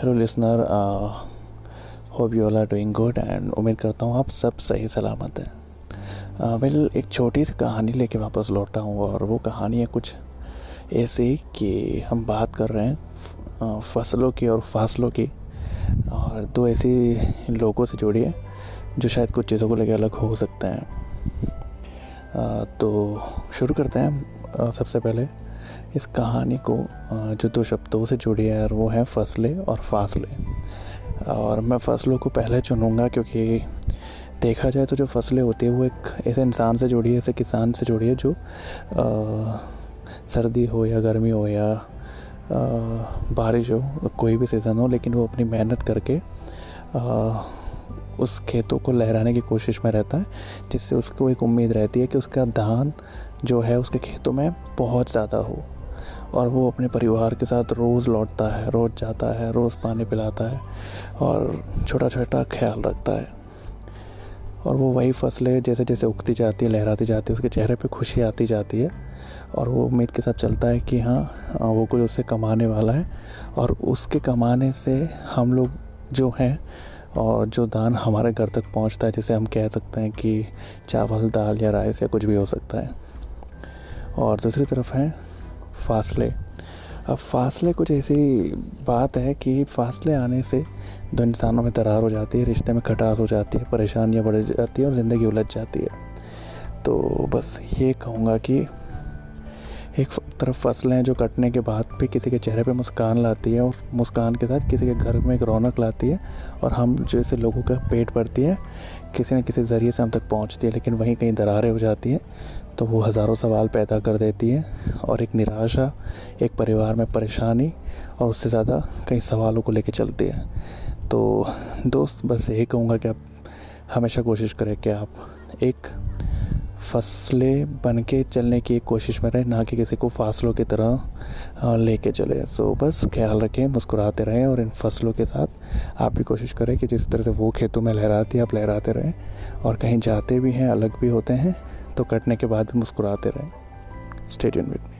Hello listener hope you all are doing good and उम्मीद करता हूँ आप सब सही सलामत हैं। वेल uh, एक छोटी सी कहानी लेके वापस लौटा हूँ और वो कहानी है कुछ ऐसे कि हम बात कर रहे हैं uh, फ़सलों की और फासलों की। और दो ऐसी लोगों से जुड़ी है जो शायद कुछ चीज़ों को लेकर अलग हो सकते हैं। Uh, तो शुरू करते हैं uh, सबसे पहले इस कहानी को जो दो शब्दों से जुड़ी है वो है फ़सलें और फासले। और मैं फ़सलों को पहले चुनूँगा क्योंकि देखा जाए तो जो फ़सलें होती है वो एक ऐसे इंसान से जुड़ी है ऐसे किसान से जुड़ी है जो आ, सर्दी हो या गर्मी हो या आ, बारिश हो कोई भी सीज़न हो लेकिन वो अपनी मेहनत करके आ, उस खेतों को लहराने की कोशिश में रहता है जिससे उसको एक उम्मीद रहती है कि उसका धान जो है उसके खेतों में बहुत ज़्यादा हो। और वो अपने परिवार के साथ रोज़ लौटता है, रोज़ जाता है, रोज़ पानी पिलाता है और छोटा छोटा ख्याल रखता है। और वो वही फ़सलें जैसे जैसे उगती जाती है, लहराती जाती है, उसके चेहरे पे खुशी आती जाती है और वो उम्मीद के साथ चलता है कि हाँ वो कुछ उससे कमाने वाला है और उसके कमाने से हम लोग जो हैं और जो दान हमारे घर तक पहुँचता है, जिसे हम कह सकते हैं कि चावल, दाल या राइस या कुछ भी हो सकता है। और दूसरी तरफ़ है फासले। अब फासले कुछ ऐसी बात है कि फासले आने से दो इंसानों में दरार हो जाती है, रिश्ते में खटास हो जाती है, परेशानियाँ बढ़ जाती है और ज़िंदगी उलझ जाती है। तो बस ये कहूँगा कि एक तरफ़ फ़सलें हैं जो कटने के बाद भी किसी के चेहरे पे मुस्कान लाती है और मुस्कान के साथ किसी के घर में एक रौनक लाती है और हम जैसे लोगों का पेट भरती है, किसी न किसी ज़रिए से हम तक पहुँचती है, लेकिन वहीं कहीं दरारें हो जाती हैं तो वो हज़ारों सवाल पैदा कर देती है और एक निराशा, एक परिवार में परेशानी और उससे ज़्यादा कई सवालों को लेकर चलती है। तो दोस्त, बस यही कहूँगा कि आप हमेशा कोशिश करें कि आप एक फ़सलें बन के चलने की कोशिश में रहें, ना कि किसी को फासलों की तरह लेके चले सो बस ख्याल रखें, मुस्कुराते रहें और इन फ़सलों के साथ आप भी कोशिश करें कि जिस तरह से वो खेतों में लहराती है आप लहराते रहें और कहीं जाते भी हैं, अलग भी होते हैं तो कटने के बाद भी मुस्कुराते रहें। Stadium with